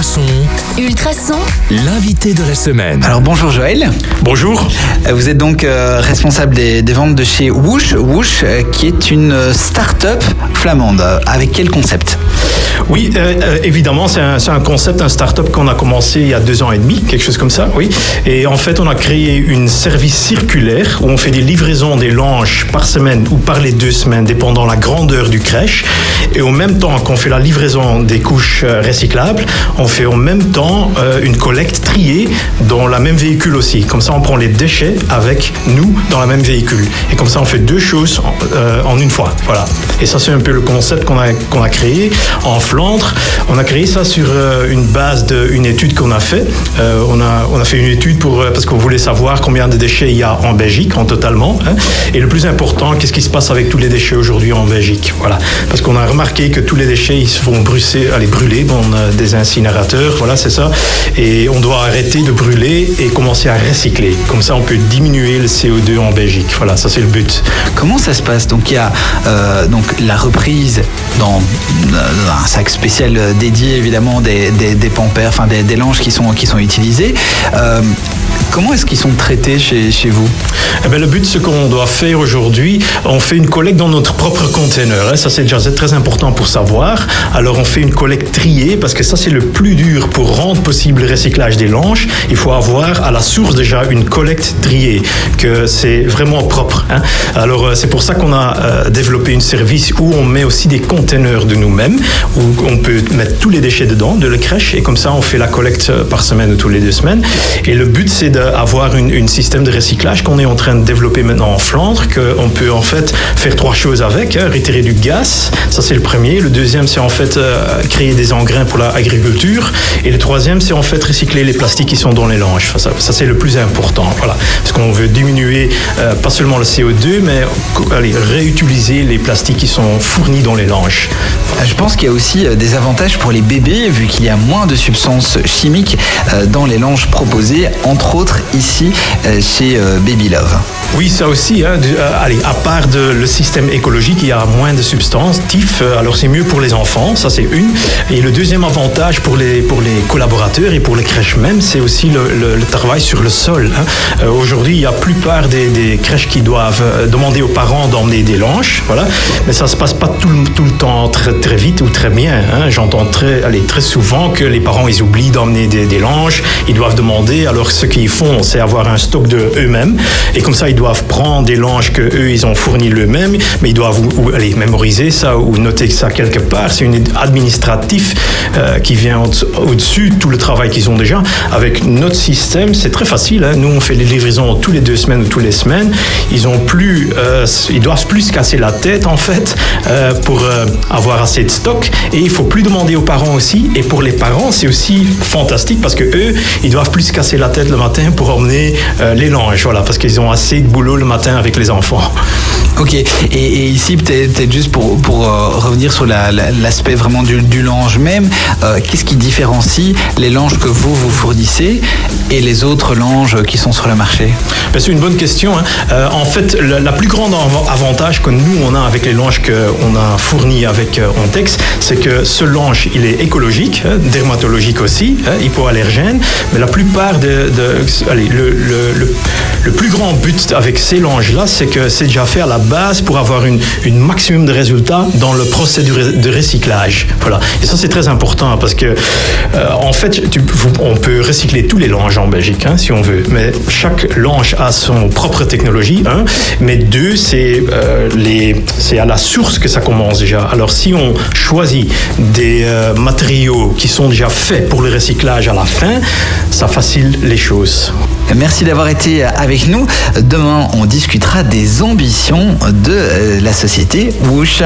Ultrason. Ultrason. L'invité de la semaine. Alors bonjour Joël. Bonjour. Euh, Vous êtes donc euh, responsable des, des ventes de chez Woosh. Woosh, euh, qui est une start-up flamande. Avec quel concept? Oui, euh, euh, évidemment, c'est un, concept, un start-up qu'on a commencé il y a deux ans et demi, quelque chose comme ça, oui. Et en fait, on a créé une service circulaire où on fait des livraisons des langes par semaine ou par les deux semaines, dépendant la grandeur du crèche. Et au même temps qu'on fait la livraison des couches euh, recyclables, on fait en même temps une collecte triée dans la même véhicule aussi. Comme ça, on prend les déchets avec nous dans la même véhicule. Et comme ça, on fait deux choses en, en une fois. Voilà. Et ça, c'est un peu le concept qu'on a, créé en Flandre. On a créé ça sur euh, une base d'une étude qu'on a fait. Euh, on, a, on a fait une étude pour, euh, parce qu'on voulait savoir combien de déchets il y a en Belgique, en totalement. hein. Et le plus important, qu'est-ce qui se passe avec tous les déchets aujourd'hui en Belgique? Voilà. Parce qu'on a remarqué que tous les déchets, ils se font brûler, aller brûler dans des incinérateurs. Voilà, c'est ça. Et on doit arrêter de brûler et commencer à recycler. Comme ça, on peut diminuer le CO2 en Belgique. Voilà, ça c'est le but. Comment ça se passe? Donc il y a donc la reprise dans euh, un sac spécial euh, dédié évidemment des, des, des enfin des, des langes qui sont, qui sont utilisés. Comment est-ce qu'ils sont traités chez, chez vous Eh ben, le but, ce qu'on doit faire aujourd'hui, on fait une collecte dans notre propre container. hein. Ça, c'est déjà très important pour savoir. Alors, on fait une collecte triée parce que ça, c'est le plus dur pour rendre possible le recyclage des langes. Il faut avoir à la source déjà une collecte triée, que c'est vraiment propre. hein. Alors, euh, c'est pour ça qu'on a euh, développé une service où on met aussi des containers de nous-mêmes, où on peut mettre tous les déchets dedans, de la crèche, et comme ça, on fait la collecte euh, par semaine ou tous les deux semaines. Et le but, c'est d'avoir une, une système de recyclage qu'on est en train de développer maintenant en Flandre, qu'on peut en fait faire trois choses avec. hein. Retirer du gaz, ça c'est le premier. Le deuxième, c'est en fait euh, créer des engrais pour l'agriculture. Et le troisième, c'est en fait recycler les plastiques qui sont dans les langes. Ça, c'est le plus important. Voilà. Parce qu'on veut diminuer euh, pas seulement le CO2, mais allez, réutiliser les plastiques qui sont fournis dans les langes. Euh, Je pense qu'il y a aussi euh, des avantages pour les bébés vu qu'il y a moins de substances chimiques euh, dans les langes proposées, entre autres ici euh, chez euh, Baby Love. Oui, ça aussi. hein, du- euh, allez, à part de, le système écologique, il y a moins de substances. TIF, euh, alors c'est mieux pour les enfants, ça c'est une. Et le deuxième avantage pour les, pour les collaborateurs et pour les crèches même, c'est aussi le, le- le travail sur le sol. hein. Euh, Aujourd'hui, il y a plupart des, des crèches qui doivent euh, demander aux parents d'emmener des lanches, voilà. Mais ça se passe pas tout, tout le temps très, très vite ou très bien. hein. J'entends très, allez, très souvent que les parents ils oublient d'emmener des, des langes, ils doivent demander. Alors ce qu'ils font, c'est avoir un stock de eux-mêmes, et comme ça ils doivent prendre des langes que eux ils ont fournis eux-mêmes, mais ils doivent allez, mémoriser ça ou noter ça quelque part. C'est une administratif euh, qui vient au- au-dessus de tout le travail qu'ils ont déjà. Avec notre système, c'est très facile. hein. Nous on fait les livraisons tous les deux semaines ou tous les semaines. Ils ont plus, euh, ils doivent plus se casser la tête en fait euh, pour euh, avoir assez de stock. Et il faut plus demander aux parents aussi. Et pour les parents, c'est aussi fantastique parce que eux, ils doivent plus se casser la tête le matin pour emmener les langes. Voilà, parce qu'ils ont assez boulot le matin avec les enfants. Ok, et, et ici peut-être juste pour, pour euh, revenir sur la- la- l'aspect vraiment du, du lange même, euh, qu'est-ce qui différencie les langes que vous vous fournissez et les autres langes qui sont sur le marché? Ben, c'est une bonne question. hein. Euh, en fait, la, la plus grande av- avantage que nous on a avec les langes qu'on a fournis avec Ontex, c'est que ce lange il est écologique, hein, dermatologique aussi, hein, hypoallergène. Mais la plupart de, de- allez, le, le- le- le plus grand but avec ces langes là, c'est que c'est déjà fait à la base pour avoir une, une maximum de résultats dans le procédure de recyclage. Voilà. Et ça c'est très important parce que euh, en fait, on peut recycler tous les langes en Belgique hein, si on veut, mais chaque lange a son propre technologie. Un, mais deux, c'est euh, c'est à la source que ça commence déjà. Alors si on choisit des euh, matériaux qui sont déjà faits pour le recyclage à la fin, ça facilite les choses. Merci d'avoir été avec nous. On discutera des ambitions de euh, la société Woosh.